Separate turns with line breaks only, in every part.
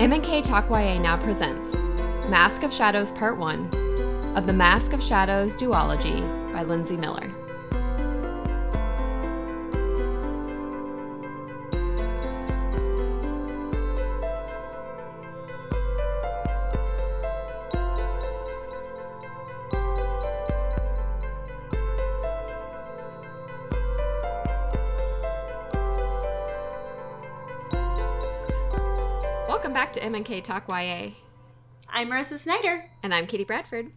M&K Talk YA now presents Mask of Shadows Part 1 of the Mask of Shadows duology by Linsey Miller. K Talk YA.
I'm Marissa Snyder.
And I'm Katie Bradford.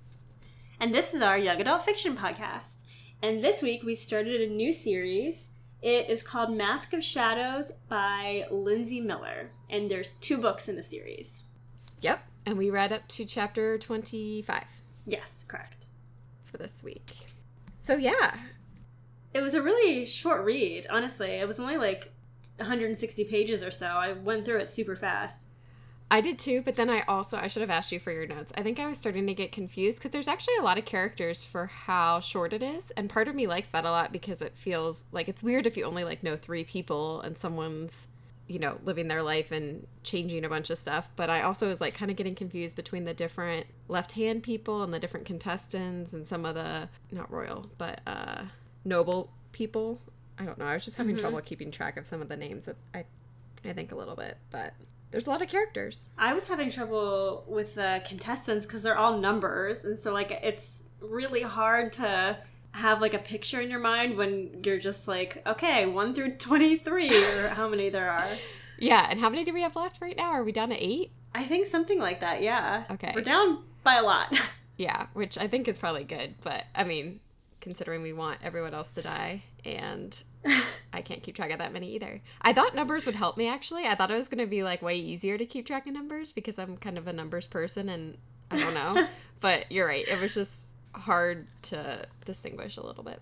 And this is our Young Adult Fiction Podcast. And this week we started a new series. It is called Mask of Shadows by Linsey Miller. And there's two books in the series.
Yep. And we read up to chapter 25.
Yes, correct.
For this week. So, yeah.
It was a really short read, honestly. It was only like 160 pages or so. I went through it super fast.
I did too, but then I also I should have asked you for your notes. I think I was starting to get confused because there's actually a lot of characters for how short it is, and part of me likes that a lot because it feels like it's weird if you only like know three people and someone's you know living their life and changing a bunch of stuff. But I also was like kind of getting confused between the different left hand people and the different contestants and some of the not royal but uh noble people. I don't know. I was just having trouble keeping track of some of the names that I I think a little bit, but there's a lot of characters.
I was having trouble with the contestants because they're all numbers, and so like it's really hard to have like a picture in your mind when you're just like, okay, one through twenty three, or how many there are.
Yeah, and how many do we have left right now? Are we down to eight?
I think something like that. Yeah.
Okay.
We're down by a lot.
Yeah, which I think is probably good, but I mean, considering we want everyone else to die, and I can't keep track of that many either. I thought numbers would help me actually. I thought it was going to be like way easier to keep track of numbers because I'm kind of a numbers person and I don't know. but you're right, it was just hard to distinguish a little bit.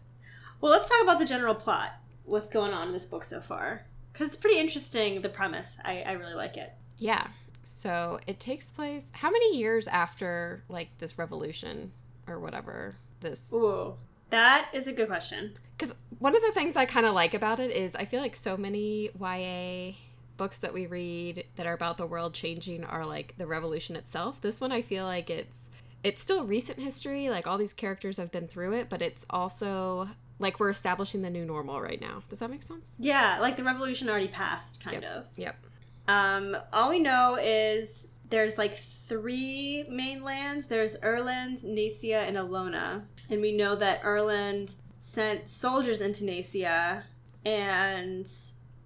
well, let's talk about the general plot. What's going on in this book so far? Because it's pretty interesting. The premise. I, I really like it.
Yeah. So it takes place how many years after like this revolution or whatever this
Ooh, that is a good question.
Because one of the things I kind of like about it is I feel like so many YA books that we read that are about the world changing are like the revolution itself. This one I feel like it's it's still recent history, like all these characters have been through it, but it's also like we're establishing the new normal right now. Does that make sense?
Yeah, like the revolution already passed, kind
Yep.
of.
Yep.
Um, all we know is there's like three main lands. There's Erland, Nacia, and Alona. And we know that Erland sent soldiers into Nacia and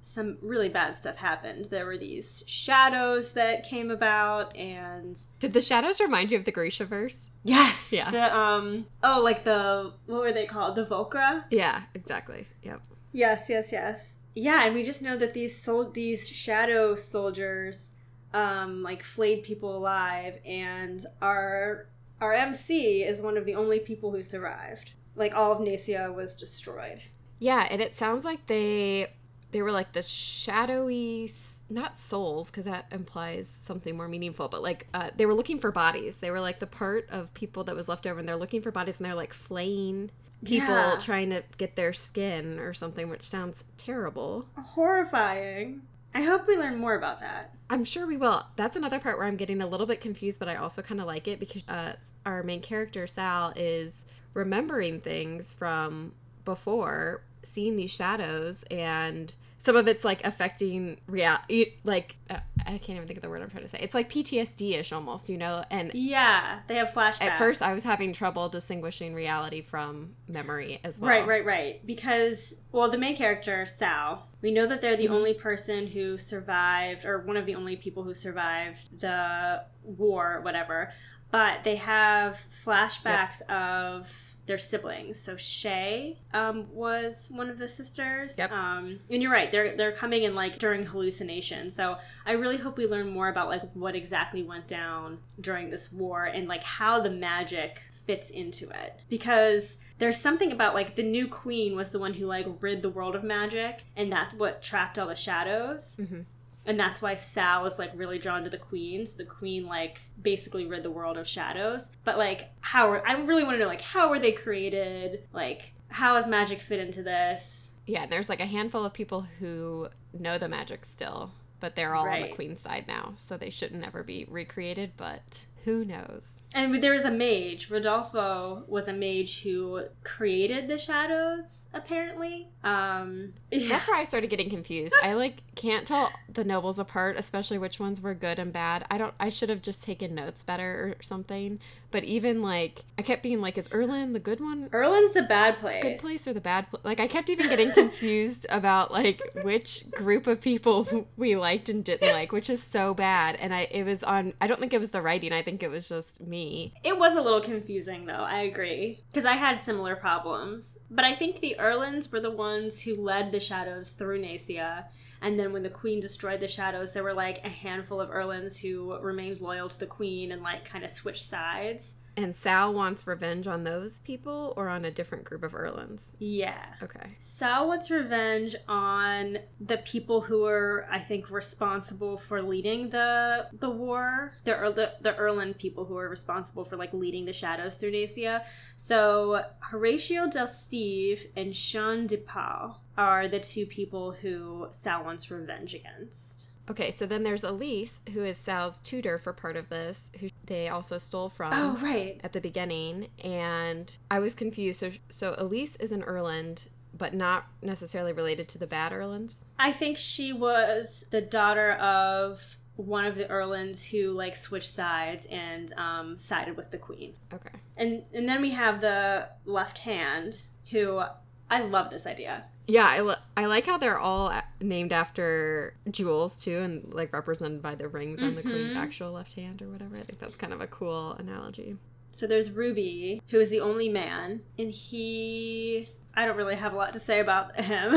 some really bad stuff happened. There were these shadows that came about and
Did the shadows remind you of the Grishaverse?
yes,
Yeah.
the um oh like the what were they called? The Volcra?
Yeah, exactly. Yep.
Yes, yes, yes. Yeah, and we just know that these sol- these shadow soldiers um like flayed people alive and our our MC is one of the only people who survived. Like all of Nacia was destroyed.
Yeah, and it sounds like they they were like the shadowy not souls because that implies something more meaningful but like uh, they were looking for bodies they were like the part of people that was left over and they're looking for bodies and they're like flaying people
Yeah.
trying to get their skin or something which sounds terrible
Horrifying. I hope we learn more about that.
i'm sure we will that's another part where i'm getting a little bit confused but i also kind of like it because uh, our main character sal is remembering things from before seeing these shadows and some of it's like affecting reality like uh, i can't even think of the word i'm trying to say it's like ptsd-ish almost you know and
Yeah, they have flashbacks.
at first i was having trouble distinguishing reality from memory as well
Right, right, right. Because, well, the main character, Sal, we know that they're the
Mhm.
only person who survived, or one of the only people who survived the war, whatever. But they have flashbacks of their siblings. So Shay um, was one of the sisters.
Yep.
Um, and you're right; they're they're coming in like during hallucination. So I really hope we learn more about like what exactly went down during this war and like how the magic fits into it because there's something about like the new queen was the one who like rid the world of magic and that's what trapped all the shadows
Mhm.
And that's why Sal is like really drawn to the queen. So the queen like basically rid the world of shadows. But like how are, I really want to know like how were they created? Like how has magic fit into this?
Yeah, there's like a handful of people who know the magic still. but they're all on the queen's side now, so they shouldn't ever be recreated. But who knows?
And there was a mage. Rodolfo was a mage who created the shadows, apparently. Um, yeah.
That's where I started getting confused. I like can't tell the nobles apart, especially which ones were good and bad. I don't. I should have just taken notes better or something. But even like, I kept being like, is Erlin the good one?
Erlin's the bad place.
Good place or the bad place? Like I kept even getting confused about like which group of people we liked and didn't like, which is so bad. And I it was on. I don't think it was the writing. I think it was just me.
It was a little confusing, though. I agree because I had similar problems. But I think the Erlins were the ones who led the shadows through Nacia. And then when the queen destroyed the shadows, there were like a handful of Erlins who remained loyal to the queen and like kind of switched sides.
And Sal wants revenge on those people or on a different group of Erlins.
Yeah.
Okay.
Sal wants revenge on the people who were, I think, responsible for leading the the war. The the, the Erlin people who were responsible for like leading the shadows through Nacia. So Horatio del Steve and Jean de Pau are the two people who Sal wants revenge against.
Okay, so then there's Elise, who is Sal's tutor for part of this, who they also stole from
Oh right.
at the beginning. And I was confused. So, so Elise is an Erland, but not necessarily related to the bad Erlands.
I think she was the daughter of one of the Erlins who like switched sides and um, sided with the queen.
Okay.
And and then we have the left hand who I love this idea.
Yeah, I, li- I like how they're all named after jewels too, and like represented by the rings on the queen's
Mhm.
actual left hand or whatever. I think that's kind of a cool analogy.
So there's Ruby, who is the only man, and he I don't really have a lot to say about him.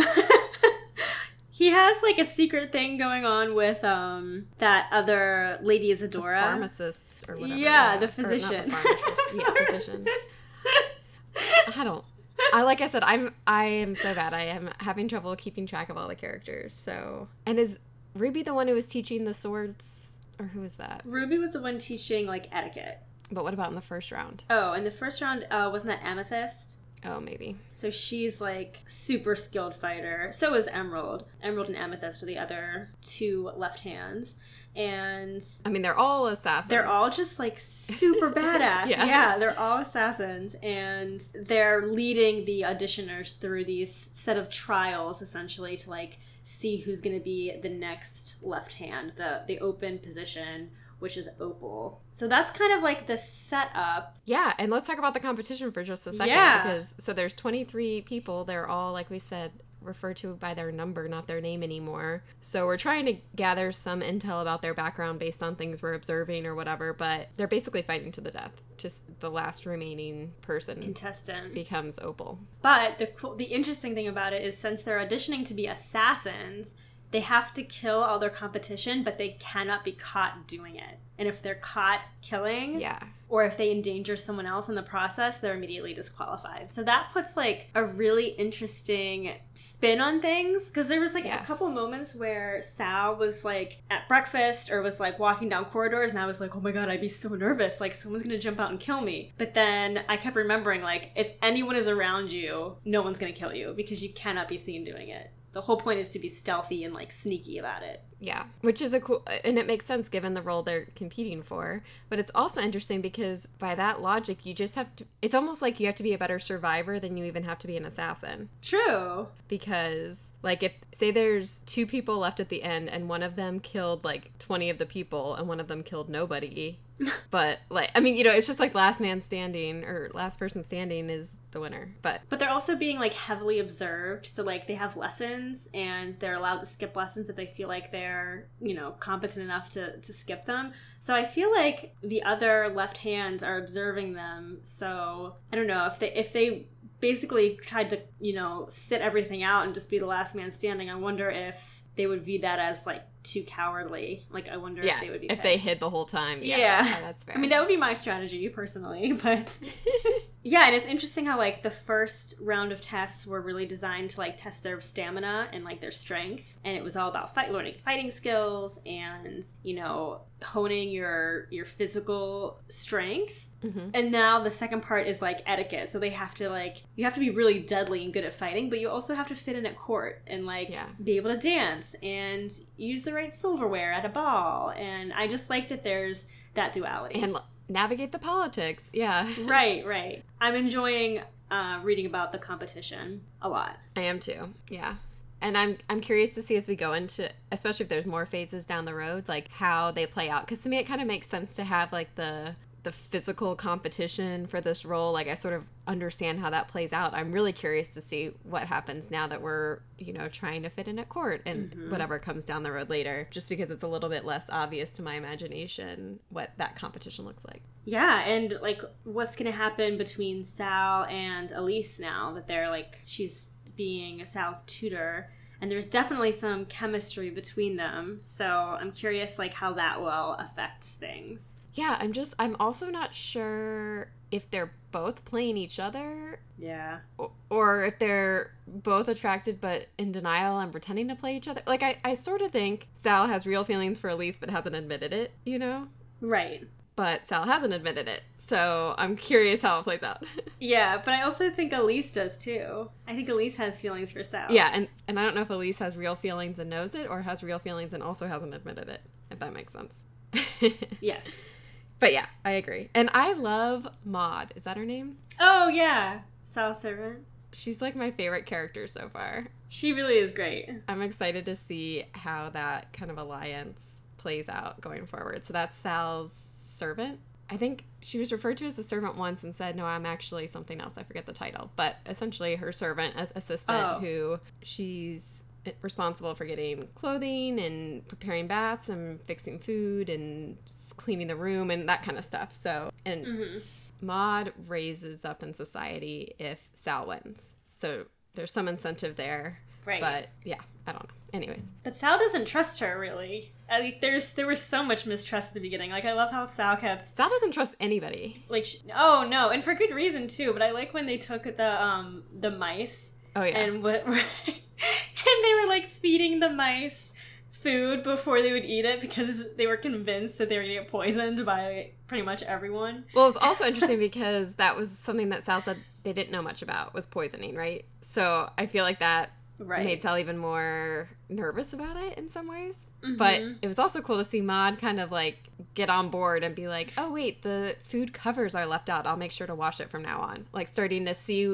he has like a secret thing going on with um that other Lady
The
Isadora.
pharmacist or whatever.
Yeah, the
not the
physician.
pharmacist. yeah, physician. I don't. I like I said, I'm I am so bad. I am having trouble keeping track of all the characters. So, and is Ruby the one who was teaching the swords, or who is that?
Ruby was the one teaching like etiquette.
But what about in the first round?
Oh, in the first round, uh, wasn't that Amethyst?
Oh, maybe.
So she's like super skilled fighter. So is Emerald. Emerald and Amethyst are the other two left hands. And
I mean, they're all assassins.
they're all just like super badass.
Yeah.
yeah. they're all assassins and they're leading the auditioners through these set of trials essentially to like see who's going to be the next left hand, the the open position which is Opal. So that's kind of like the setup.
Yeah, and let's talk about the competition for just a second.
Yeah.
Because so there's 23 people. They're all, like we said, referred to by their number, not their name anymore. So we're trying to gather some intel about their background based on things we're observing or whatever. But they're basically fighting to the death. Just the last remaining person
Contestant.
becomes Opal.
But the cool, the interesting thing about it is since they're auditioning to be assassins, they have to kill all their competition, but they cannot be caught doing it. And if they're caught killing,
Yeah.
or if they endanger someone else in the process, they're immediately disqualified. So that puts like a really interesting spin on things because there was like
Yeah.
a couple moments where Sal was like at breakfast or was like walking down corridors and I was like, "Oh my god, I'd be so nervous like someone's going to jump out and kill me." But then I kept remembering like if anyone is around you, no one's going to kill you because you cannot be seen doing it. The whole point is to be stealthy and like sneaky about it.
Yeah, which is a cool, and it makes sense given the role they're competing for. But it's also interesting because by that logic, you just have to, it's almost like you have to be a better survivor than you even have to be an assassin.
True.
Because, like, if, say, there's two people left at the end and one of them killed like 20 of the people and one of them killed nobody. but, like, I mean, you know, it's just like last man standing or last person standing is the winner. But
But they're also being like heavily observed. So like they have lessons and they're allowed to skip lessons if they feel like they're, you know, competent enough to, to skip them. So I feel like the other left hands are observing them. So I don't know if they if they basically tried to, you know, sit everything out and just be the last man standing, I wonder if they would view that as like too cowardly. Like I wonder
yeah,
if they would be
if they hid the whole time. Yeah,
Yeah.
yeah, that's fair.
I mean, that would be my strategy personally, but yeah, and it's interesting how like the first round of tests were really designed to like test their stamina and like their strength, and it was all about fight learning fighting skills and you know honing your your physical strength.
Mhm.
And now the second part is like etiquette. So they have to like you have to be really deadly and good at fighting, but you also have to fit in at court and like
Yeah.
be able to dance and use the right silverware at a ball. And I just like that there's that duality.
And l- navigate the politics. Yeah.
right, right. I'm enjoying uh, reading about the competition a lot.
I am too. Yeah. And I'm I'm curious to see as we go into especially if there's more phases down the road like how they play out cuz to me it kind of makes sense to have like the the physical competition for this role like I sort of understand how that plays out. I'm really curious to see what happens now that we're, you know, trying to fit in at court and mm-hmm. whatever comes down the road later just because it's a little bit less obvious to my imagination what that competition looks like.
Yeah, and like what's gonna happen between Sal and Elise now that they're like she's being Sal's tutor, and there's definitely some chemistry between them. So I'm curious like how that will affect things.
Yeah, I'm just I'm also not sure if they're both playing each other
Yeah.
o- or if they're both attracted but in denial and pretending to play each other. Like I, I sort of think Sal has real feelings for Elise but hasn't admitted it, you know?
Right.
But Sal hasn't admitted it. So I'm curious how it plays out.
Yeah, but I also think Elise does too. I think Elise has feelings for Sal.
yeah, and, and I don't know if Elise has real feelings and knows it or has real feelings and also hasn't admitted it, if that makes sense.
Yes.
But yeah, I agree. And I love Maud. Is that her name?
Oh yeah, Sal's servant.
She's like my favorite character so far.
She really is great.
I'm excited to see how that kind of alliance plays out going forward. So that's Sal's servant. I think she was referred to as the servant once and said, "No, I'm actually something else. I forget the title." But essentially, her servant, as assistant,
Oh.
who she's responsible for getting clothing and preparing baths and fixing food and cleaning the room and that kind of stuff. So, and
hmm
Maud raises up in society if Sal wins. So there's some incentive there.
Right.
But yeah, I don't know. Anyways,
But Sal doesn't trust her really. I think there's there was so much mistrust at the beginning. Like I love how Sal kept
Sal doesn't trust anybody.
like sh- oh no, and for good reason too. But I like when they took the um the mice
Oh yeah.
and what and they were like feeding the mice food before they would eat it because they were convinced that they were gonna get poisoned by pretty much everyone.
well, it was also interesting because that was something that Sal said they didn't know much about was poisoning, right? So I feel like that
Right.
made Sal even more nervous about it in some ways. But
Mhm.
it was also cool to see Maud kind of like get on board and be like, "Oh wait, the food covers are left out. I'll make sure to wash it from now on." Like starting to see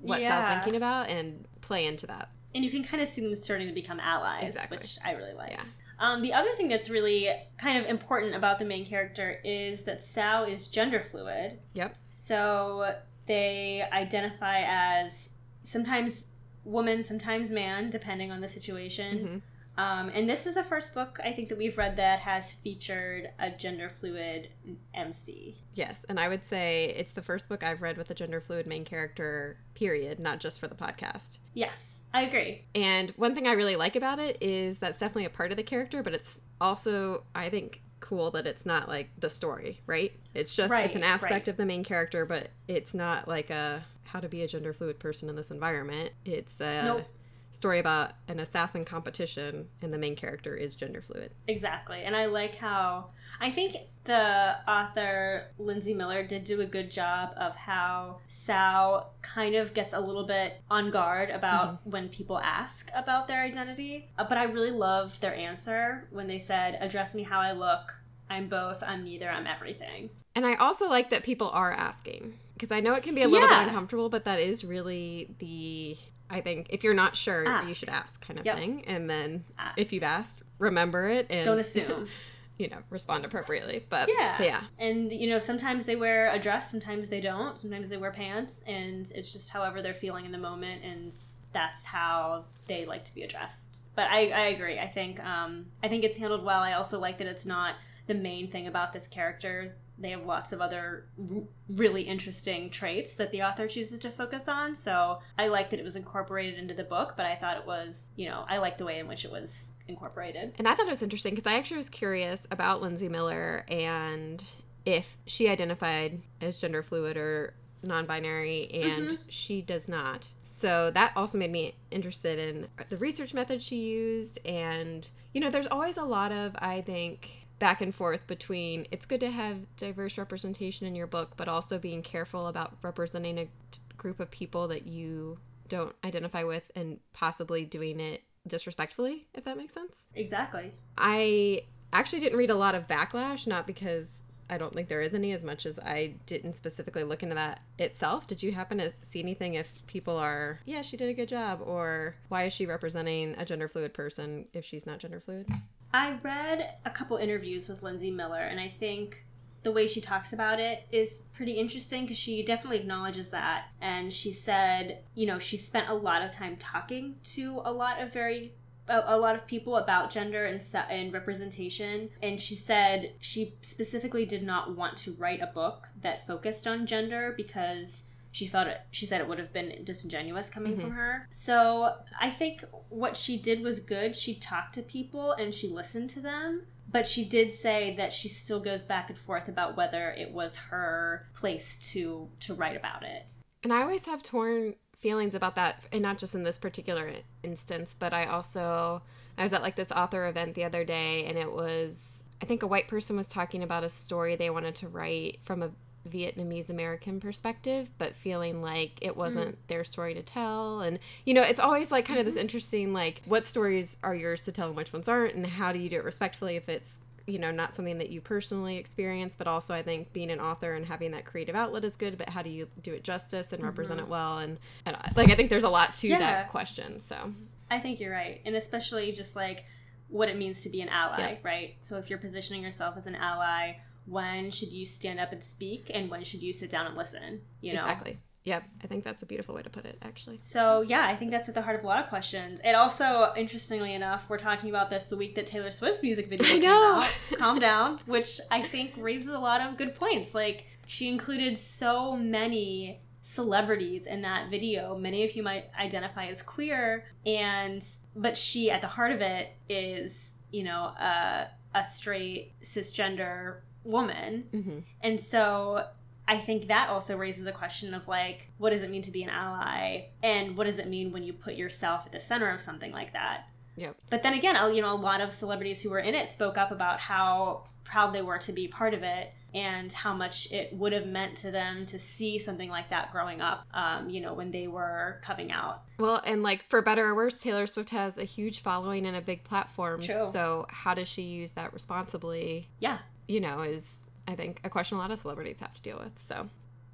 what Sal's
Yeah.
thinking about and play into that.
And you can kind of see them starting to become allies,
Exactly.
which I really like.
Yeah.
Um, the other thing that's really kind of important about the main character is that Sal is gender fluid.
Yep.
So they identify as sometimes woman, sometimes man, depending on the situation.
Mhm.
Um, and this is the first book I think that we've read that has featured a gender fluid MC.
Yes, and I would say it's the first book I've read with a gender fluid main character, period, not just for the podcast.
Yes, I agree.
And one thing I really like about it is that's definitely a part of the character, but it's also, I think, cool that it's not like the story, right? It's just, it's an aspect
right.
of the main character, but it's not like a how to be a gender fluid person in this environment. It's a
Nope.
Story about an assassin competition, and the main character is gender fluid.
Exactly. And I like how I think the author Linsey Miller did do a good job of how Sal kind of gets a little bit on guard about when people ask about their identity. Uh, but I really loved their answer when they said, Address me how I look. I'm both, I'm neither, I'm everything.
And I also like that people are asking because I know it can be a little
Yeah.
bit uncomfortable, but that is really the I think if you're not sure, you should ask kind of
Yep.
thing. And then
Ask.
if you've asked, remember it and
Don't assume.
you know, respond appropriately. But
Yeah.
but yeah.
And you know, sometimes they wear a dress, sometimes they don't, sometimes they wear pants, and it's just however they're feeling in the moment, and that's how they like to be addressed. But I, I agree. I think um, I think it's handled well. I also like that it's not the main thing about this character. They have lots of other r- really interesting traits that the author chooses to focus on. So I like that it was incorporated into the book, but I thought it was, you know, I like the way in which it was incorporated.
And I thought it was interesting because I actually was curious about Linsey Miller and if she identified as gender fluid or non-binary and mm-hmm. she does not. So that also made me interested in the research method she used and you know there's always a lot of I think back and forth between it's good to have diverse representation in your book, but also being careful about representing a group of people that you don't identify with and possibly doing it disrespectfully, if that makes sense.
Exactly.
I actually didn't read a lot of backlash, not because I don't think there is any as much as I didn't specifically look into that itself. Did you happen to see anything if people are, yeah, she did a good job, or why is she representing a gender fluid person if she's not gender fluid?
I read a couple interviews with Linsey Miller, and I think the way she talks about it is pretty interesting because she definitely acknowledges that. And she said, you know, she spent a lot of time talking to a lot of very a, lot of people about gender and and representation and she said she specifically did not want to write a book that focused on gender because she felt it she said it would have been disingenuous coming mm-hmm. from her. So i think what she did was good. She talked to people and she listened to them but she did say that she still goes back and forth about whether it was her place to to write about it.
And i always have torn feelings about that and not just in this particular instance but i also i was at like this author event the other day and it was i think a white person was talking about a story they wanted to write from a Vietnamese American perspective, but feeling like it wasn't mm. their story to tell. And, you know, it's always like kind of this mm-hmm. interesting, like, what stories are yours to tell and which ones aren't, and how do you do it respectfully if it's, you know, not something that you personally experience, but also I think being an author and having that creative outlet is good, but how do you do it justice and mm-hmm. represent it well? And, and, like, I think there's a lot to yeah. that question. So
I think you're right. And especially just like what it means to be an ally, yeah. right? So if you're positioning yourself as an ally, when should you stand up and speak and when should you sit down and listen you know
exactly Yep, I think that's a beautiful way to put it, actually.
So, yeah, I think that's at the heart of a lot of questions. It also, interestingly enough, we're talking about this the week that Taylor Swift's music video I know. Out, Calm Down, which I think raises a lot of good points. Like, she included so many celebrities in that video. Many of you might identify as queer, and, but she, at the heart of it, is, you know, a, a straight cisgender woman. Mm-hmm. And so I think that also raises a question of like, what does it mean to be an ally? And what does it mean when you put yourself at the center of something like that?
Yep.
But then again, you know, a lot of celebrities who were in it spoke up about how proud they were to be part of it and how much it would have meant to them to see something like that growing up, um, you know, when they were coming out.
Well, and like for better or worse, Taylor Swift has a huge following and a big platform.
True.
So how does she use that responsibly?
Yeah
you know, is I think a question a lot of celebrities have to deal with. So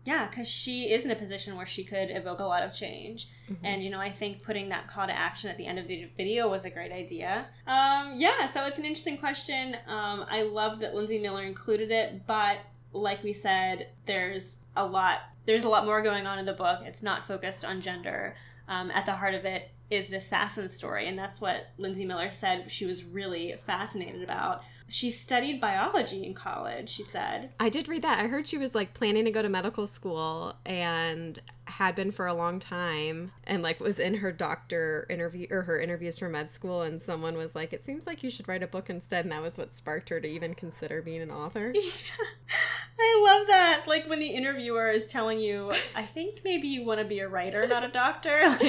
yeah, because she is in a position where she could evoke a lot of change. Mm-hmm. And, you know, I think putting that call to action at the end of the video was a great idea. Um, yeah, so it's an interesting question. Um, I love that Linsey Miller included it, but like we said, there's a lot. There's a lot more going on in the book. It's not focused on gender. Um, at the heart of it is the assassin story, and that's what Linsey Miller said she was really fascinated about she studied biology in college, she said.
I did read that. I heard she was like planning to go to medical school and had been for a long time and like was in her doctor interview or her interviews for med school and someone was like it seems like you should write a book instead and that was what sparked her to even consider being an author. Yeah.
I love that. Like when the interviewer is telling you, I think maybe you want to be a writer, not a doctor.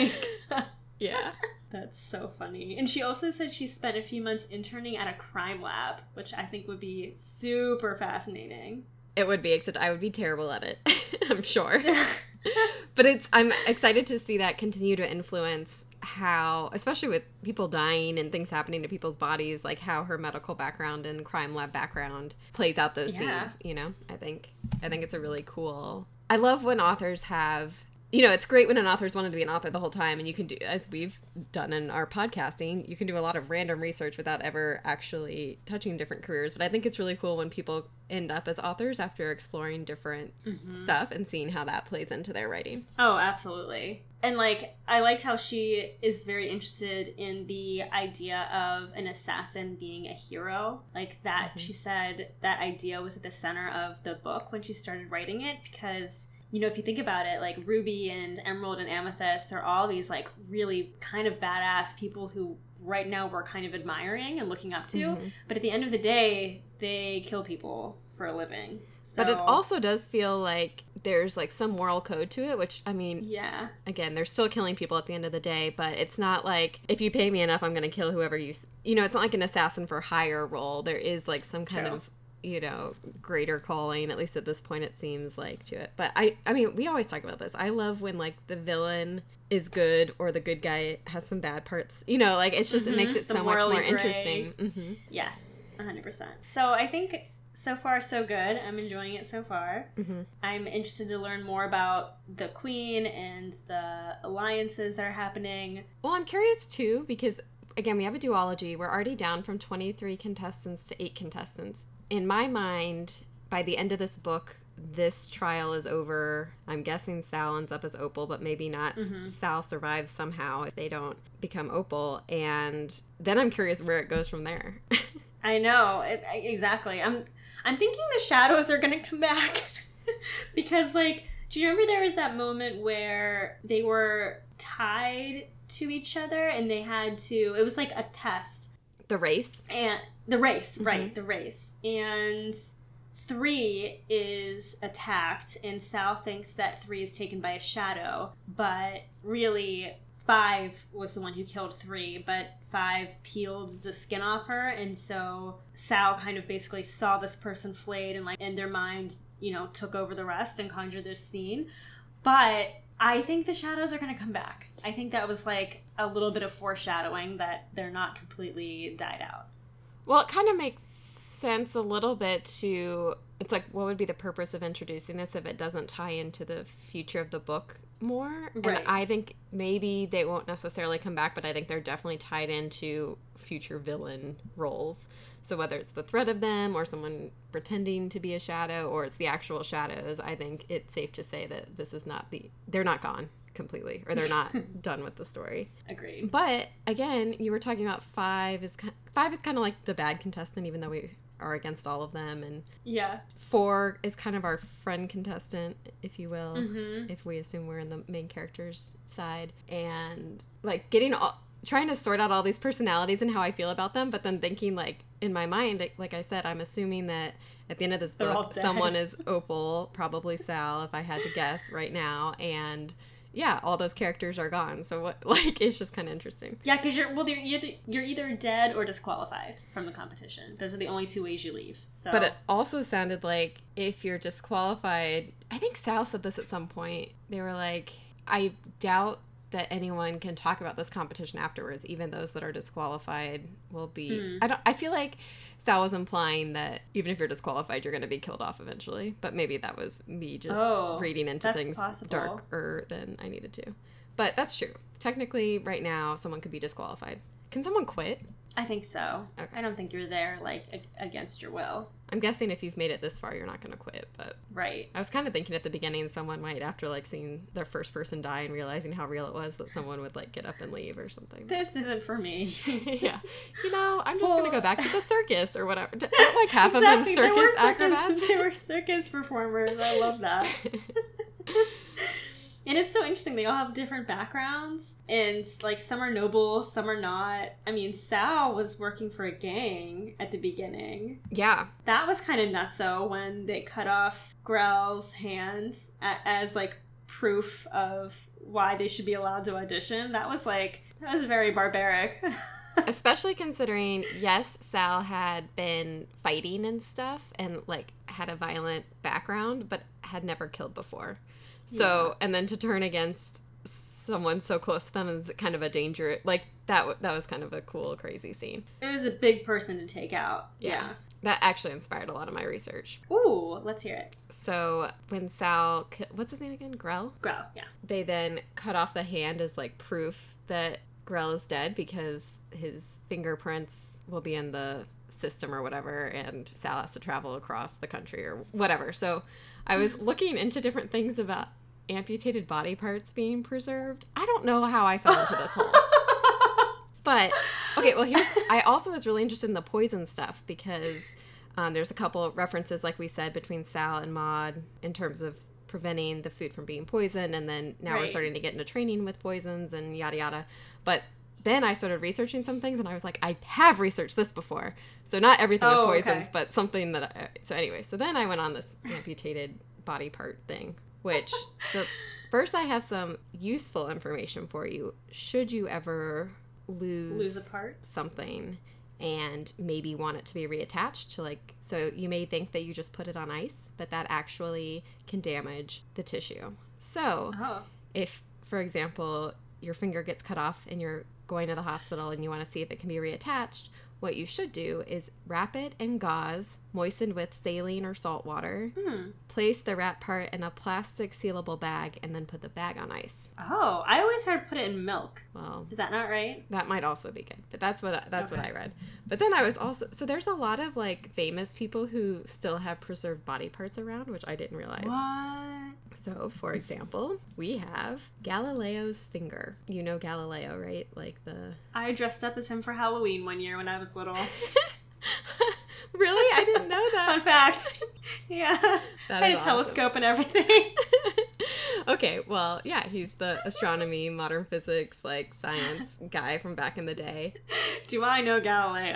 Like
Yeah.
That's so funny. And she also said she spent a few months interning at a crime lab, which I think would be super fascinating.
It would be, except I would be terrible at it, I'm sure. but it's I'm excited to see that continue to influence how especially with people dying and things happening to people's bodies like how her medical background and crime lab background plays out those yeah. scenes you know i think i think it's a really cool i love when authors have you know, it's great when an author's wanted to be an author the whole time, and you can do, as we've done in our podcasting, you can do a lot of random research without ever actually touching different careers. But I think it's really cool when people end up as authors after exploring different mm-hmm. stuff and seeing how that plays into their writing.
Oh, absolutely. And like, I liked how she is very interested in the idea of an assassin being a hero. Like, that mm-hmm. she said that idea was at the center of the book when she started writing it because you know, if you think about it, like Ruby and Emerald and Amethyst, they're all these like really kind of badass people who right now we're kind of admiring and looking up to. Mm-hmm. But at the end of the day, they kill people for a living.
So. But it also does feel like there's like some moral code to it, which I mean,
Yeah.
again, they're still killing people at the end of the day, but it's not like if you pay me enough, I'm going to kill whoever you. s- You know, it's not like an assassin for hire role. There is like some kind
True.
of you know greater calling. At least at this point, it seems like to it. But I, I mean, we always talk about this. I love when like the villain is good or the good guy has some bad parts. You know, like it's just it makes it
The
so much more
gray.
interesting. hmm
Yes. 100%. So I think so far so good. I'm enjoying it so far.
mm-hmm.
I'm interested to learn more about the queen and the alliances that are happening.
Well, I'm curious too because again, we have a duology. We're already down from 23 contestants to 8 contestants. In my mind, by the end of this book, this trial is over. I'm guessing Sal ends up as Opal, but maybe not.
Mhm.
Sal survives somehow if they don't become Opal. And then I'm curious where it goes from there.
I know it, I- exactly. I'm I'm thinking the shadows are gonna come back because like, do you remember there was that moment where they were tied to each other and they had to? It was like a test
the race.
and the race,
Mhm.
right? The race and. Three is attacked, and Sal thinks that three is taken by a shadow, but really, five was the one who killed three, but five peeled the skin off her, and so Sal kind of basically saw this person flayed and like in their minds, you know, took over the rest and conjured this scene. But I think the shadows are gonna come back. I think that was like a little bit of foreshadowing that they're not completely died out.
Well, it kind of makes sense a little bit to. It's like, what would be the purpose of introducing this if it doesn't tie into the future of the book more?
Right.
And I think maybe they won't necessarily come back, but I think they're definitely tied into future villain roles. So whether it's the threat of them or someone pretending to be a shadow or it's the actual shadows, I think it's safe to say that this is not the. They're not gone completely or they're not done with the story.
Agreed.
But again, you were talking about five is five is kind of like the bad contestant, even though we are against all of them, and
Yeah.
four is kind of our friend contestant, if you will,
Mm-hmm.
if we assume we're in the main character's side, and like getting all trying to sort out all these personalities and how I feel about them, but then thinking like in my mind, like I said, I'm assuming that at the end of this
They're
book, someone is Opal, probably Sal, if I had to guess right now, and yeah, all those characters are gone. So what, like, it's just kind of interesting.
Yeah, because you're well, you're either, you're either dead or disqualified from the competition. Those are the only two ways you leave. So,
But it also sounded like if you're disqualified, I think Sal said this at some point. They were like, I doubt that anyone can talk about this competition afterwards. Even those that are disqualified will be.
Hmm.
I don't. I feel like Sal was implying that even if you're disqualified, you're going to be killed off eventually. But maybe that was me just
Oh,
reading into things
possible.
darker than I needed to. But that's true. Technically, right now, someone could be disqualified. Can someone quit?
I think so.
Okay.
I don't think you're there like a- against your will.
I'm guessing if you've made it this far, you're not going to quit. But
Right.
I was kind of thinking at the beginning someone might, after like seeing their first person die and realizing how real it was, that someone would like get up and leave or something.
This isn't for me.
yeah, you know, I'm just gonna go back to the circus or whatever. Aren't like half of them
Exactly,
circus,
were
acrobats?
They were circus performers. I love that. And it's so interesting. They all have different backgrounds, and like some are noble, some are not. I mean, Sal was working for a gang at the beginning.
yeah,
That was kind of nutso when they cut off Grell's hands as like proof of why they should be allowed to audition. That was like that was very barbaric.
especially considering yes, Sal had been fighting and stuff and like had a violent background, but had never killed before. So, and then to turn against someone so close to them is kind of a danger. Like that, that was kind of a cool, crazy scene.
it was a big person to take out.
Yeah. That actually inspired a lot of my research.
yeah. Ooh, let's hear it.
So when Sal, what's his name again? Grell?
Grell, Yeah.
They then cut off the hand as like proof that Grell is dead because his fingerprints will be in the system or whatever, and Sal has to travel across the country or whatever. So I was looking into different things about amputated body parts being preserved. I don't know how I fell into this hole. But okay, well here's I also was really interested in the poison stuff because um, there's a couple references, like we said, between Sal and Maud in terms of preventing the food from being poisoned, and then now we're starting to get into training with poisons and yada yada. But then I started researching some things, and I was like, I have researched this before, so not everything
Oh,
with poisons,
okay.
but something that. I, so anyway, so then I went on this amputated body part thing, which so first I have some useful information for you. Should you ever lose,
Lose a part.
something and maybe want it to be reattached to like so you may think that you just put it on ice, but that actually can damage the tissue. So,
Oh.
if for example your finger gets cut off and you're going to the hospital and you want to see if it can be reattached what you should do is wrap it in gauze moistened with saline or salt water
Hmm.
place the wrap part in a plastic sealable bag and then put the bag on ice
Oh, I always heard put it in milk.
well
Is that not right?
that might also be good but that's what that's what i read but then i was also so there's a lot of like famous people who still have preserved body parts around which i didn't realize
What?
So, for example, we have Galileo's finger. You know Galileo, right? Like the.
I dressed up as him for Halloween one year when I was little.
really? I didn't know that.
Fun fact. yeah.
That
I had a
awesome.
telescope and everything.
okay, well, yeah, he's the astronomy, modern physics, like science guy from back in the day.
Do I know Galileo?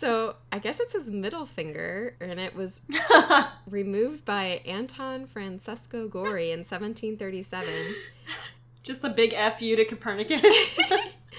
So, I guess it's his middle finger, and it was removed by Anton Francesco Gori in 1737.
Just a big F you to Copernicus.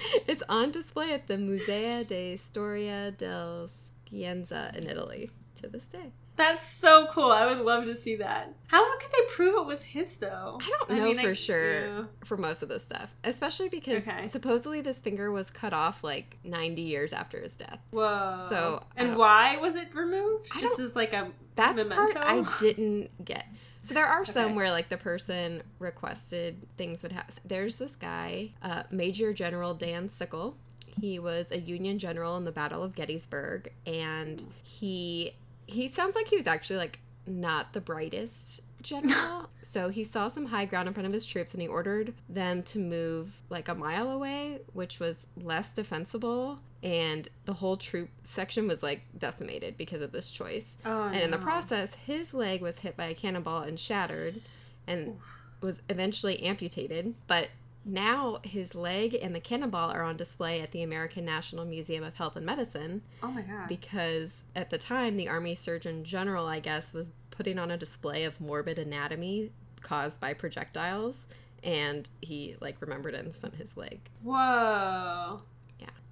it's on display at the Museo de Storia del Scienza in Italy to this day.
That's so cool. I would love to see that. How could they prove it was his though?
I don't know for
I-
sure
yeah.
for most of this stuff, especially because
Okay.
supposedly this finger was cut off like 90 years after his death.
Whoa.
So,
and why was it removed?
I
Just as like a
That's
memento.
part I didn't get. So there are some where like the person requested things would have. There's this guy, uh, Major General Dan Sickle. He was a Union general in the Battle of Gettysburg, and he he sounds like he was actually like not the brightest general. so he saw some high ground in front of his troops, and he ordered them to move like a mile away, which was less defensible. And the whole troop section was like decimated because of this choice.
Oh,
And in the process, his leg was hit by a cannonball and shattered and was eventually amputated. But now his leg and the cannonball are on display at the American National Museum of Health and Medicine
Oh my god.
because at the time, the Army Surgeon General, I guess, was putting on a display of morbid anatomy caused by projectiles. And he like remembered it and sent his leg.
Whoa.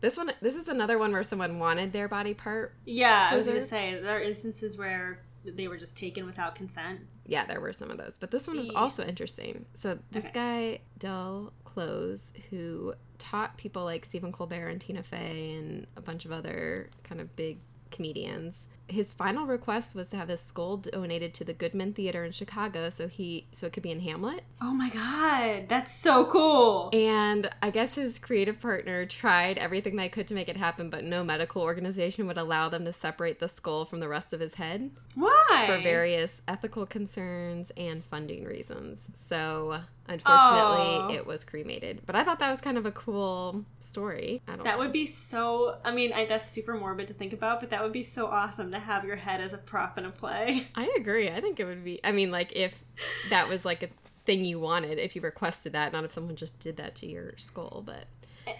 This one. This is another one where someone wanted their body part.
Yeah, I was gonna say there are instances where they were just taken without consent.
Yeah, there were some of those, but this one was also interesting. So this
Okay.
guy Del Close, who taught people like Stephen Colbert and Tina Fey and a bunch of other kind of big comedians. His final request was to have his skull donated to the Goodman Theater in Chicago, so he so it could be in Hamlet.
Oh my god, that's so cool.
And I guess his creative partner tried everything they could to make it happen, but no medical organization would allow them to separate the skull from the rest of his head
Why?
for various ethical concerns and funding reasons. So, unfortunately,
Oh.
it was cremated. But I thought that was kind of a cool story. I don't
That
know.
would be so. I mean, I, that's super morbid to think about, but that would be so awesome to have your head as a prop in a play.
I agree. I think it would be. I mean, like if that was like a thing you wanted, if you requested that, not if someone just did that to your skull. But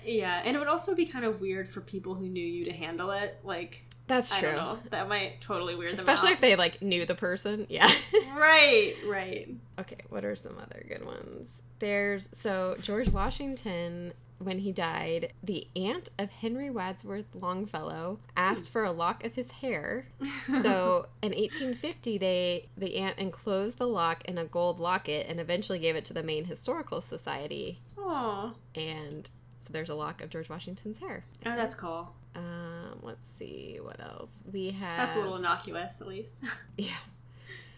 Yeah, and it would also be kind of weird for people who knew you to handle it. Like,
that's
I
true.
don't know, that might totally weird
Especially if they like knew the person. Yeah.
right, right.
Okay, what are some other good ones? There's so George Washington when he died, the aunt of Henry Wadsworth Longfellow asked for a lock of his hair. So in 1850, they the aunt enclosed the lock in a gold locket and eventually gave it to the Maine Historical Society.
Oh,
And so there's a lock of George Washington's hair.
oh, that's cool.
Um, let's see what else we have.
That's a little innocuous, at least.
yeah.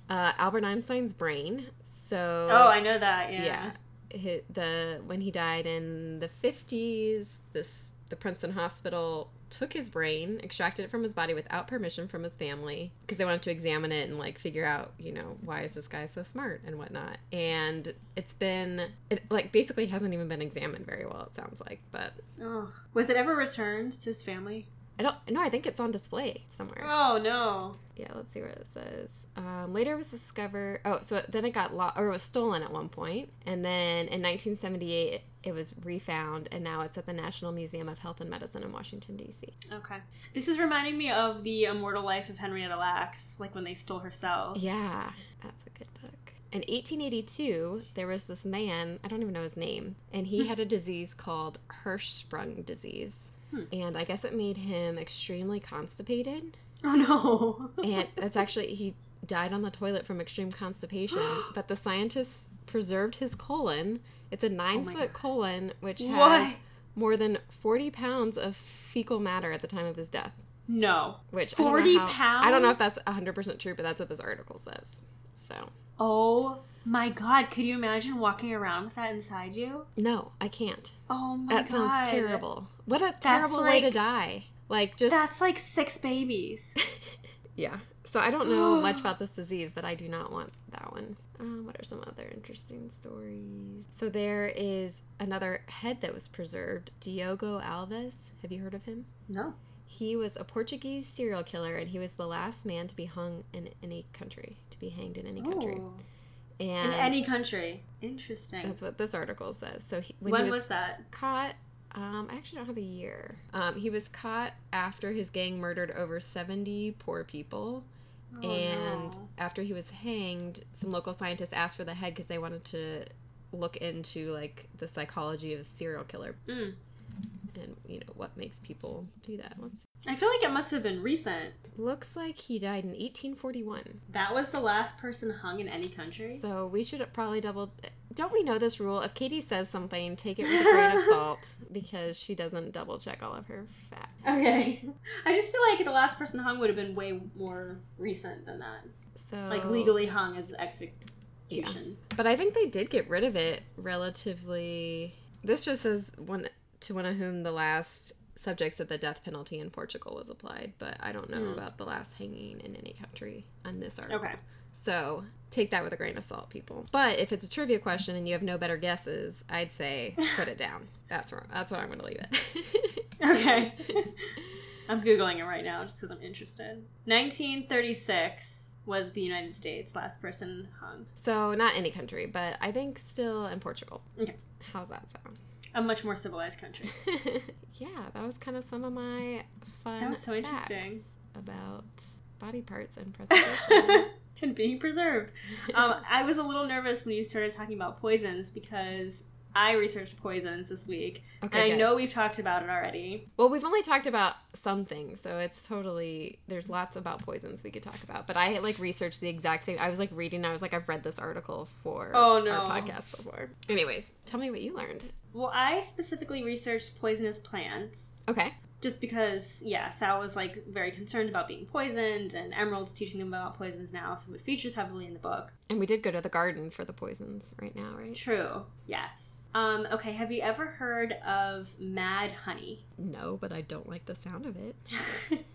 Uh, Albert Einstein's brain. So
oh, I know that. Yeah.
yeah hi the when he died in the 50s this the princeton hospital took his brain extracted it from his body without permission from his family because they wanted to examine it and like figure out you know why is this guy so smart and whatnot and it's been it like basically hasn't even been examined very well it sounds like but
was it ever returned to his family?
I don't no i think it's on display somewhere
Oh no.
yeah let's see what it says um, later was discovered oh so then it got lost or it was stolen at one point and then in 1978 it, it was refound and now it's at the national museum of health and medicine in washington d.c
Okay. This is reminding me of the immortal life of Henrietta Lacks, like when they stole her cells.
yeah that's a good book in 1882, there was this man, I don't even know his name, and he had a disease called Hirschsprung disease.
Hmm.
And I guess it made him extremely constipated.
Oh no.
And that's actually, he died on the toilet from extreme constipation. but the scientists preserved his colon. It's a nine
Oh my
foot colon, which has
What?
more than 40 pounds of fecal matter at the time of his death.
no.
Which I
40
how-
pounds?
I don't know if that's 100% true, but that's what this article says. So,
Oh my god, could you imagine walking around with that inside you?
no, I can't.
Oh my
That
god.
That sounds terrible. What a terrible way to die. Like, just.
That's like six babies.
Yeah. So I don't know much about this disease, but I do not want that one. Um, what are some other interesting stories? So there is another head that was preserved, Diogo Alves. Have you heard of him?
No.
He was a Portuguese serial killer, and he was the last man to be hung in any country, to be hanged in any country.
Ooh.
And
In any country. Interesting.
that's what this article says. So he, when,
when
he
was,
was,
that?
caught, um, I actually don't have a year. Um, he was caught after his gang murdered over 70 poor people.
Oh,
and
no.
after he was hanged, some local scientists asked for the head because they wanted to look into like the psychology of a serial killer
Mm.
And you know what makes people do that.
I feel like it must have been recent.
looks like he died in 1841.
That was the last person hung in any country.
So we should probably double. Don't we know this rule? If Katie says something, take it with a grain of salt because she doesn't double check all of her facts.
Okay. I just feel like the last person hung would have been way more recent than that.
So
Like legally hung as execution.
But I think they did get rid of it relatively. This just says one to one of whom the last subjects of the death penalty in Portugal was applied, but I don't know
Hmm.
about the last hanging in any country on this article.
Okay.
So take that with a grain of salt, people. But if it's a trivia question and you have no better guesses, I'd say put it down. That's wrong. That's what I'm going to leave it.
Okay. I'm Googling it right now just because I'm interested. 1936 was the United States last person hung.
so not any country, but I think still in Portugal.
Okay.
How's that sound?
A much more civilized country.
yeah, that was kind of some of my fun.
That was so
facts
interesting.
about body parts and preservation.
and being preserved. Um, I was a little nervous when you started talking about poisons because I researched poisons this week.
Okay,
and I
good.
know we've talked about it already.
well, we've only talked about some things, so it's totally there's lots about poisons we could talk about. But I like researched the exact same. I was like reading. I was like, I've read this article for
Oh, no.
our podcast before. Anyways, tell me what you learned.
Well, I specifically researched poisonous plants.
Okay.
Just because, yeah, Sal was like very concerned about being poisoned, and Emerald's teaching them about poisons now, so it features heavily in the book.
And we did go to the garden for the poisons right now, right?
True, yes. Um, okay, have you ever heard of mad honey?
No, but I don't like the sound of it.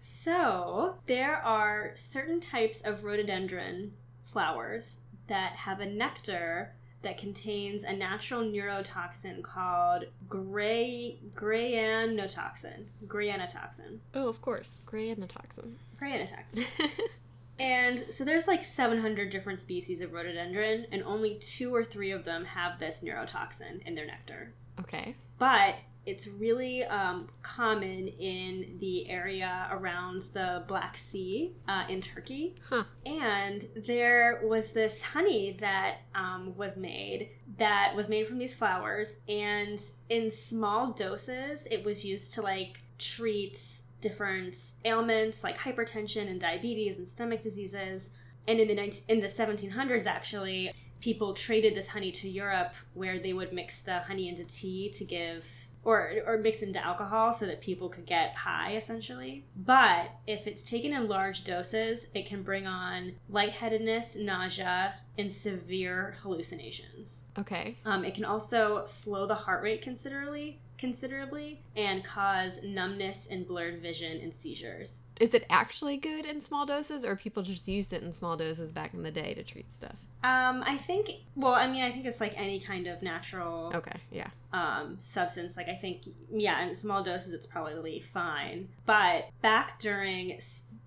so, there are certain types of rhododendron flowers that have a nectar that contains a natural neurotoxin called gray grayanotoxin. Grayanotoxin.
Oh, of course, grayanotoxin.
Grayanotoxin. And so there's like 700 different species of rhododendron, and only two or three of them have this neurotoxin in their nectar.
okay.
But it's really um, common in the area around the Black Sea uh, in Turkey.
Huh.
And there was this honey that um, was made that was made from these flowers, and in small doses, it was used to like treat different ailments like hypertension and diabetes and stomach diseases. And in the 19, in the 1700s, actually, people traded this honey to Europe, where they would mix the honey into tea to give or or mix into alcohol so that people could get high essentially. But if it's taken in large doses, it can bring on lightheadedness, nausea, and severe hallucinations.
Okay.
Um, it can also slow the heart rate considerably, considerably, and cause numbness and blurred vision and seizures.
Is it actually good in small doses, or people just used it in small doses back in the day to treat stuff?
Um, I think. Well, I mean, I think it's like any kind of natural
Okay. Yeah.
um, substance. Like I think, yeah, in small doses, it's probably fine. But back during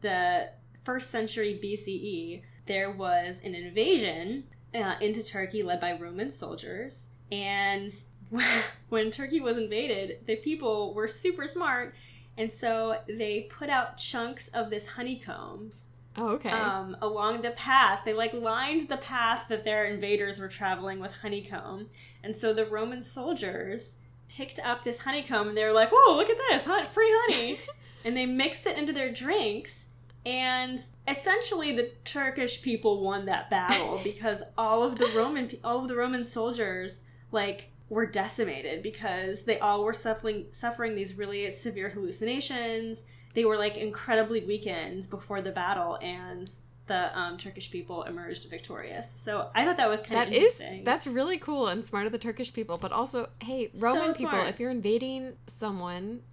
the first century BCE, there was an invasion uh, into Turkey led by Roman soldiers, and when Turkey was invaded, the people were super smart, and so they put out chunks of this honeycomb
Oh, okay.
um, along the path. They like lined the path that their invaders were traveling with honeycomb, and so the Roman soldiers picked up this honeycomb and they were like, "Whoa, look at this, hot free honey!" and they mixed it into their drinks. And essentially, the Turkish people won that battle because all of the Roman all of the Roman soldiers like were decimated because they all were suffering suffering these really severe hallucinations. They were like incredibly weakened before the battle, and the um, Turkish people emerged victorious. So I thought that was kind
That
of
is
interesting.
that's really cool and smart of the Turkish people, but also, hey, Roman
So
people, if you're invading someone,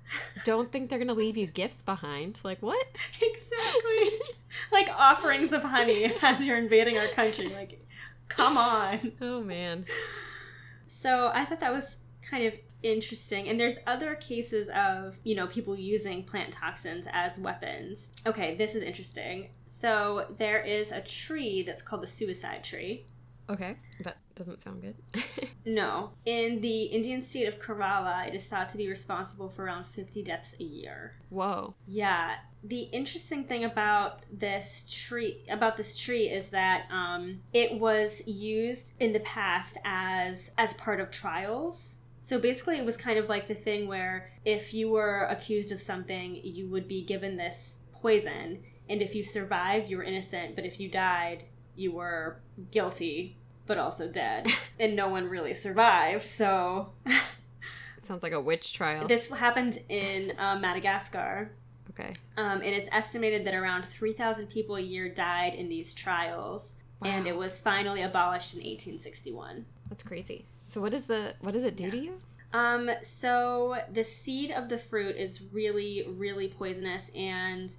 don't think they're gonna leave you gifts behind. Like what?
exactly like offerings of honey as you're invading our country. Like, come on.
Oh man.
So I thought that was kind of interesting. And there's other cases of, you know, people using plant toxins as weapons. Okay, this is interesting. So there is a tree that's called the suicide tree.
Okay, that doesn't sound good.
No. In the Indian state of Kerala, it is thought to be responsible for around 50 deaths a year.
Whoa.
Yeah. The interesting thing about this tree about this tree is that um, it was used in the past as as part of trials. So basically, it was kind of like the thing where if you were accused of something, you would be given this poison, and if you survived, you were innocent. But if you died, you were guilty, but also dead, and no one really survived. So
Sounds like a witch trial.
this happened in uh, Madagascar.
Okay.
Um, and it's estimated that around 3,000 people a year died in these trials,
wow.
and it was finally abolished in 1861.
That's crazy. So what is the what does it do to you?
Um, so the seed of the fruit is really, really poisonous, and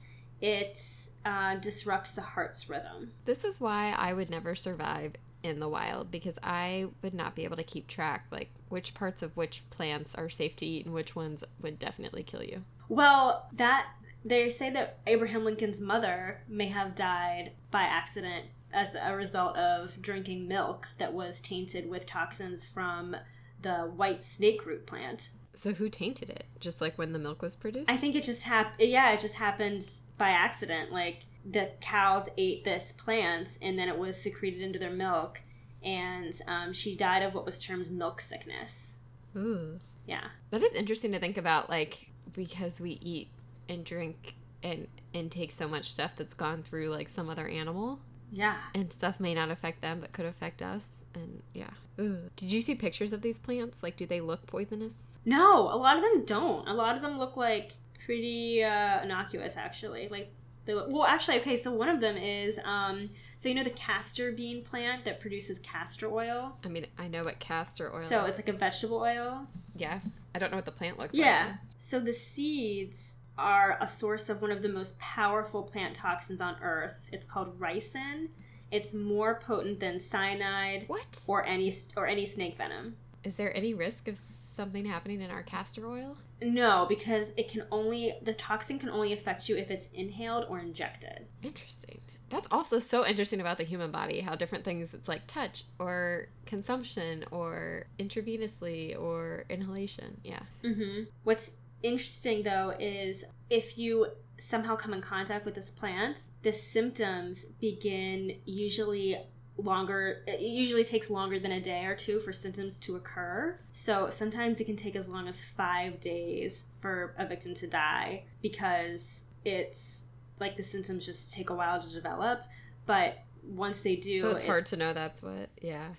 it uh, disrupts the heart's rhythm.
This is why I would never survive in the wild because I would not be able to keep track like which parts of which plants are safe to eat and which ones would definitely kill you.
Well, that they say that Abraham Lincoln's mother may have died by accident as a result of drinking milk that was tainted with toxins from the white snake root plant.
So who tainted it? Just like when the milk was produced?
I think it just happened. Yeah, it just happened by accident. Like the cows ate this plant, and then it was secreted into their milk, and um, she died of what was termed milk sickness.
Ooh.
Yeah,
That is interesting to think about like because we eat and drink and intake so much stuff that's gone through like some other animal
yeah.
and stuff may not affect them but could affect us and yeah. Ooh. Did you see pictures of these plants? Like do they look poisonous?
No, a lot of them don't. A lot of them look like pretty uh, innocuous, actually. Like they look. Well, actually, okay. So one of them is, um, so you know the castor bean plant that produces castor oil.
I mean, I know what castor oil
So
is.
it's like a vegetable oil.
Yeah. I don't know what the plant looks
Yeah.
like. Yeah.
So the seeds are a source of one of the most powerful plant toxins on earth. It's called ricin. It's more potent than cyanide
What?
or any or any snake venom.
Is there any risk of something happening in our castor oil?
No, because it can only the toxin can only affect you if it's inhaled or injected.
Interesting. That's also so interesting about the human body, how different things it's like touch or consumption or intravenously or inhalation. Yeah.
Mm-hmm. What's interesting though is if you somehow come in contact with this plant, the symptoms begin usually longer it usually takes longer than a day or two for symptoms to occur so sometimes it can take as long as five days for a victim to die because it's like the symptoms just take a while to develop but once they do
So it's hard to know that's what. Yeah.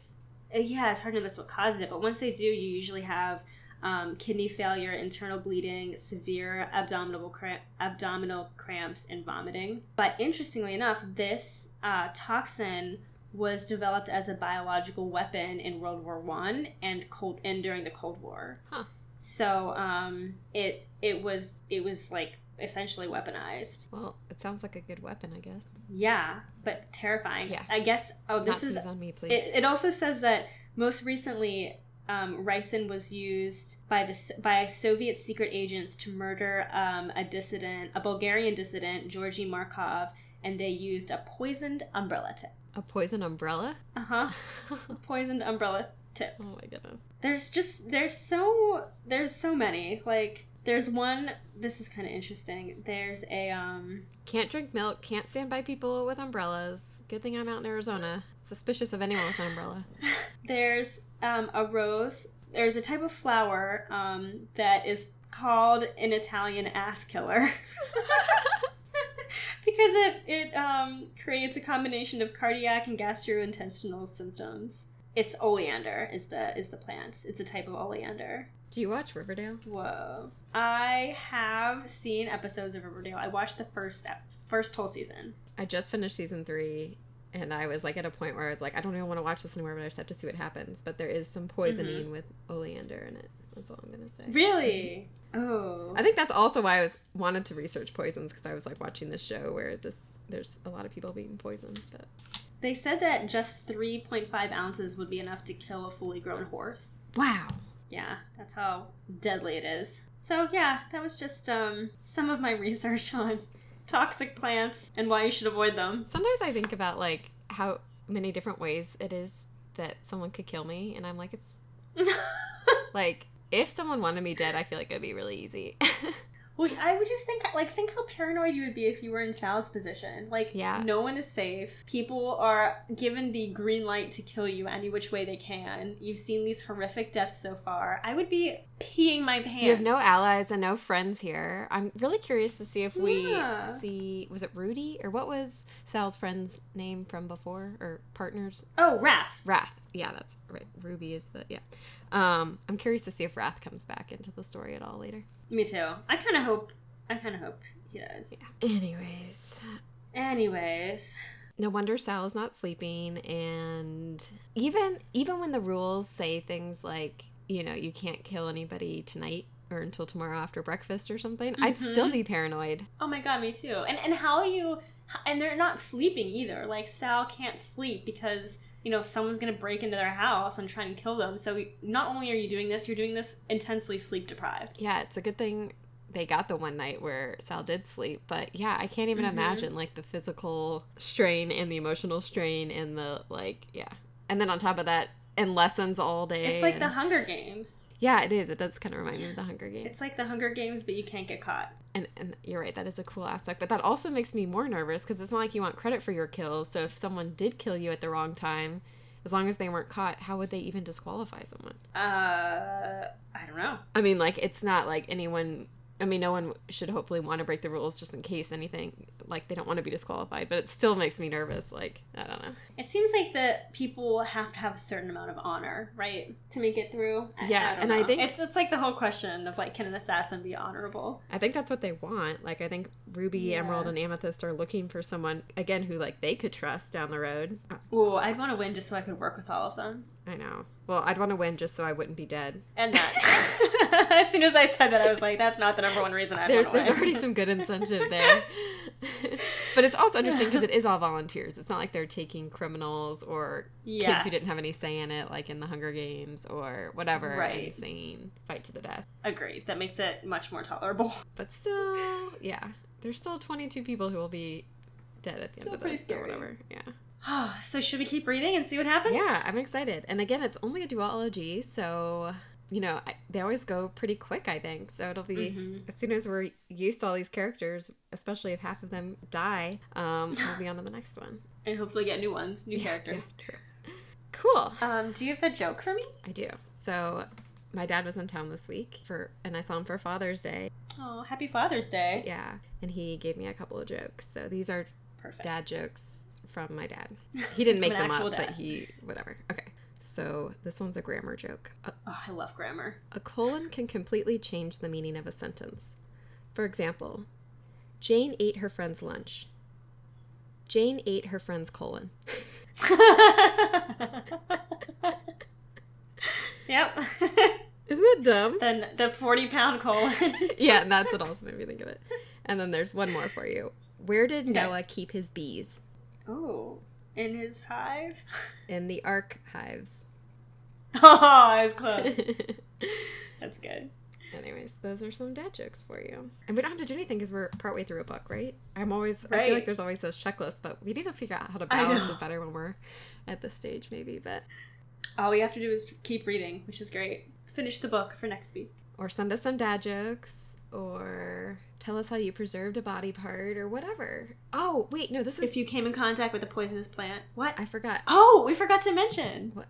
uh, yeah, it's hard to know that's what caused it. But once they do, you usually have um, kidney failure, internal bleeding, severe abdominal cramp, abdominal cramps, and vomiting. But interestingly enough, this uh, toxin was developed as a biological weapon in World War One and cold and during the Cold War.
Huh.
So um, it it was it was like essentially weaponized.
Well, it sounds like a good weapon, I guess.
Yeah, but terrifying.
Yeah.
I guess. Oh, this
Not
is
on me, please.
it, it also says that most recently, um, ricin was used by the by Soviet secret agents to murder um, a dissident, a Bulgarian dissident, Georgy Markov, and they used a poisoned umbrella tip.
A poison umbrella?
Uh huh. A poisoned umbrella tip.
oh my goodness.
There's just there's so there's so many like There's one. This is kind of interesting. There's a um.
Can't drink milk. Can't stand by people with umbrellas. Good thing I'm out in Arizona. Suspicious of anyone with an umbrella.
There's um a rose. There's a type of flower um that is called an Italian ass killer. because it it um creates a combination of cardiac and gastrointestinal symptoms. It's oleander is the is the plant. It's a type of oleander.
Do you watch Riverdale?
Whoa. I have seen episodes of Riverdale. I watched the first ep- first whole season.
I just finished season three, and I was like at a point where I was like, I don't even want to watch this anymore, but I just have to see what happens. But there is some poisoning with oleander in it. That's all I'm gonna say.
Really? Oh.
I think that's also why I was wanted to research poisons because I was like watching this show where this there's a lot of people being poisoned. But
They said that just 3.5 ounces would be enough to kill a fully grown horse.
wow,
Yeah, that's how deadly it is. So yeah, that was just um, some of my research on toxic plants and why you should avoid them.
sometimes I think about like how many different ways it is that someone could kill me, and I'm like, it's like if someone wanted me dead, I feel like it'd be really easy.
well, I would just think like think how paranoid you would be if you were in Sal's position. Like,
Yeah.
no one is safe. People are given the green light to kill you any which way they can. You've seen these horrific deaths so far. I would be peeing my pants.
You have no allies and no friends here. I'm really curious to see if we
Yeah.
see was it Rudy or what was Sal's friend's name from before or partners?
Oh, Wrath.
Wrath. Yeah, that's right. Ruby is the yeah. Um, I'm curious to see if Wrath comes back into the story at all later.
Me too. I kind of hope. I kind of hope he does. Yeah.
Anyways,
Anyways,
no wonder Sal is not sleeping, and even even when the rules say things like you know you can't kill anybody tonight or until tomorrow after breakfast or something, I'd
Mhm.
still be paranoid.
oh my god, me too. And and how are you? And they're not sleeping either. Like Sal can't sleep because you know someone's gonna break into their house and try and kill them. So not only are you doing this, you're doing this intensely sleep deprived.
Yeah, it's a good thing they got the one night where Sal did sleep. But yeah, I can't even
Mhm.
imagine like the physical strain and the emotional strain and the like, yeah. And then on top of that, and lessons all day.
It's like the Hunger Games.
Yeah, it is. It does kind of remind me of the Hunger Games.
It's like the Hunger Games, but you can't get caught.
And, and you're right, that is a cool aspect. But that also makes me more nervous because it's not like you want credit for your kills. So if someone did kill you at the wrong time, as long as they weren't caught, how would they even disqualify someone?
Uh, I don't know.
I mean, like, it's not like anyone. I mean, no one should hopefully want to break the rules just in case anything. Like, they don't want to be disqualified, but it still makes me nervous. Like, I don't know.
It seems like that people have to have a certain amount of honor, right, to make it through. I-
Yeah,
don't
and I think-
it's it's like the whole question of like, can an assassin be honorable?
I think that's what they want. Like, I think Ruby,
Yeah.
Emerald, and Amethyst are looking for someone, again, who, like, they could trust down the road.
Oh, I'd want to win just so I could work with all of them.
I know. Well, I'd want to win just so I wouldn't be dead.
And that. as soon as I said that, I was like, that's not the number one reason I'd
There,
want to win.
there's already some good incentive there. but it's also interesting because it is all volunteers. It's not like they're taking criminals or kids who didn't have any say in it, like in the Hunger Games or whatever,
Right.
and saying fight to the death.
Agreed. That makes it much more tolerable.
But still, yeah, there's still 22 people who will be dead at the
Still
end of this or whatever. Yeah.
so should we keep reading and see what happens?
Yeah, I'm excited. And again, it's only a duology, so you know I, they always go pretty quick. I think so. It'll be
Mhm.
as soon as we're used to all these characters, especially if half of them die. Um, we'll be on to the next one.
And hopefully get new ones, new characters.
Yeah. Cool.
Um, do you have a joke for me?
I do. So my dad was in town this week for, and I saw him for Father's Day.
Oh, happy Father's Day.
Yeah, and he gave me a couple of jokes. So these are
Perfect.
dad jokes from my dad. He didn't make them up,
actual
but he whatever. Okay. So this one's a grammar joke. A,
Oh, I love grammar.
a colon can completely change the meaning of a sentence. For example, Jane ate her friend's lunch. Jane ate her friend's colon.
yep.
Isn't that dumb?
then the 40 pound colon.
yeah, and that's what also made me think of it. And then there's one more for you. Where did
Okay.
Noah keep his bees?
Oh, in his hive?
In the archives.
Oh, I was close. That's good.
Anyways, those are some dad jokes for you. And we don't have to do anything because we're partway through a book, right? I'm always, I feel like there's always those checklists, but we need to figure out how to balance it better when we're at this stage, maybe. But
All we have to do is keep reading, which is great. Finish the book for next week.
or send us some dad jokes or tell us how you preserved a body part or whatever. Oh, wait, no, this is
If you came in contact with a poisonous plant. What?
I forgot.
Oh, we forgot to mention.
What?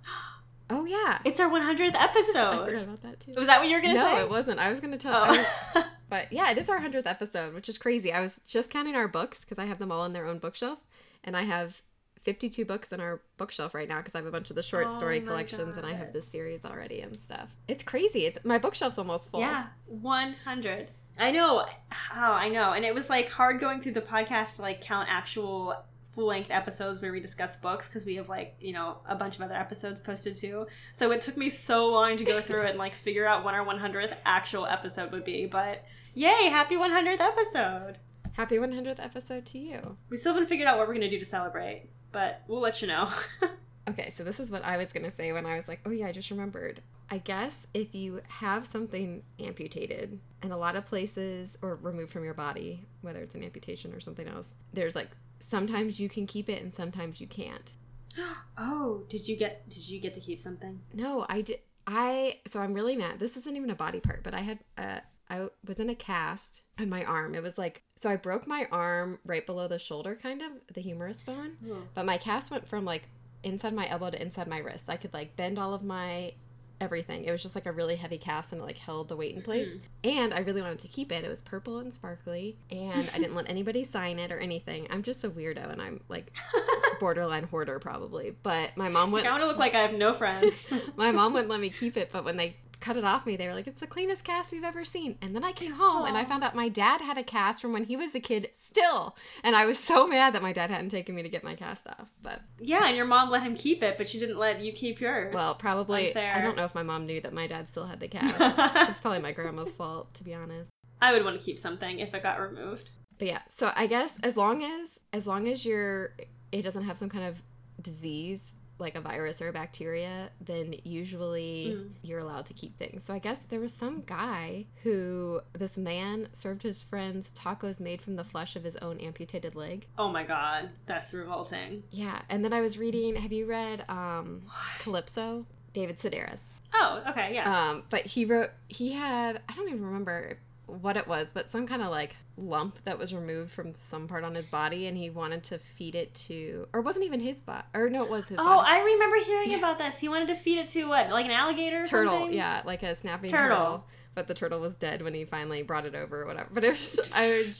Oh yeah.
It's our 100th episode.
I forgot about that too.
Was that what you were going to
no,
say?
No, it wasn't. I was gonna tell. I was-
Oh.
but yeah, it is our hundredth episode, which is crazy. I was just counting our books because I have them all in their own bookshelf, and I have fifty-two books in our bookshelf right now because I have a bunch of the short
Oh
story collections, and I have this series already and stuff. It's crazy. It's my bookshelf's almost full.
Yeah, 100. I know. Oh, I know. And it was like hard going through the podcast to like count actual full length episodes where we discuss books because we have like, you know, a bunch of other episodes posted too. So it took me so long to go through it and like figure out when our 100th actual episode would be. But yay, happy 100th episode.
Happy 100th episode to you.
We still haven't figured out what we're going to do to celebrate, but we'll let you know.
Okay, so this is what I was gonna say when I was like, oh yeah, I just remembered. I guess if you have something amputated in a lot of places or removed from your body, whether it's an amputation or something else, there's like sometimes you can keep it and sometimes you can't.
oh, did you get did you get to keep something?
No, I did. I so I'm really mad. This isn't even a body part, but I had uh, I was in a cast on my arm. It was like so I broke my arm right below the shoulder, kind of the humerus bone. But my cast went from like inside my elbow to inside my wrist. I could like bend all of my everything. It was just like a really heavy cast and it like held the weight in place. Mm-hmm. And I really wanted to keep it. It was purple and sparkly and I didn't let anybody sign it or anything. I'm just a weirdo and I'm like borderline hoarder probably. But my mom went
I want to look like I have no friends.
my mom wouldn't let me keep it, but when they cut it off me, they were like, "It's the cleanest cast we've ever seen." And then I came home and I found out my dad had a cast from when he was a kid still, and I was so mad that my dad hadn't taken me to get my cast off. But
yeah, and your mom let him keep it, but she didn't let you keep yours.
well, probably I don't know if my mom knew that my dad still had the cast. it's probably my grandma's fault, to be honest.
I would want to keep something if it got removed.
But yeah, so I guess as long as as long as you're it doesn't have some kind of disease like a virus or a bacteria, then usually
Mm.
you're allowed to keep things. So I guess there was some guy who this man served his friends tacos made from the flesh of his own amputated leg.
Oh my god, that's revolting.
Yeah, and then I was reading, have you read um Calypso? David Sedaris.
Oh, okay, yeah.
Um, but he wrote he had I don't even remember what it was, but some kind of like lump that was removed from some part on his body, and he wanted to feed it to, or it wasn't even his body, or no, it was his
oh,
body.
I remember hearing about this. He wanted to feed it to what, like an alligator or
turtle,
something?
yeah, like a snapping
Turtle.
turtle. But the turtle was dead when he finally brought it over or whatever. But it was, I,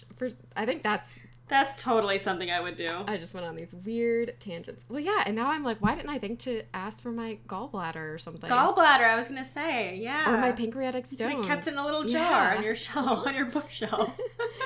I think that's
That's totally something I would do.
I just went on these weird tangents. Well, yeah, and now I'm like, why didn't I think to ask for my gallbladder or something?
Gallbladder, I was gonna say, yeah.
or my pancreatic
could've kept in a little jar
Yeah.
on your shelf, on your bookshelf.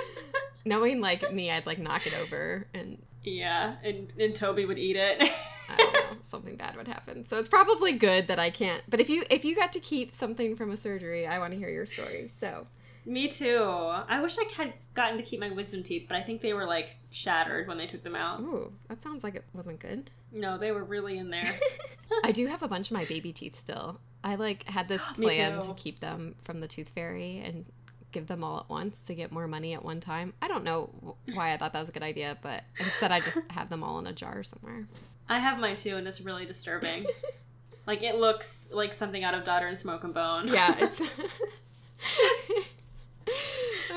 Knowing like me, I'd like knock it over and
yeah, and, and Toby would eat it.
I don't know, something bad would happen. So it's probably good that I can't. But if you if you got to keep something from a surgery, I want to hear your story. So
Me too. I wish I had gotten to keep my wisdom teeth, but I think they were like shattered when they took them out.
ooh, that sounds like it wasn't good.
No, they were really in there.
I do have a bunch of my baby teeth still. I like had this plan to keep them from the tooth fairy and give them all at once to get more money at one time. I don't know why I thought that was a good idea, but instead I just have them all in a jar somewhere.
I have mine too, and it's really disturbing. like it looks like something out of Daughter and Smoke and Bone.
Yeah, it's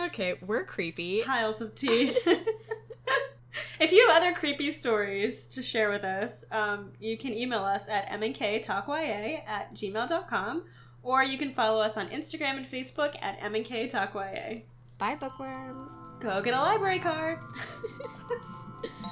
Okay, we're creepy.
piles of teeth. if you have other creepy stories to share with us, um, you can email us at mnktalkya at gmail.com or you can follow us on Instagram and Facebook at mnktalkya.
Bye bookworms.
Go get a library card.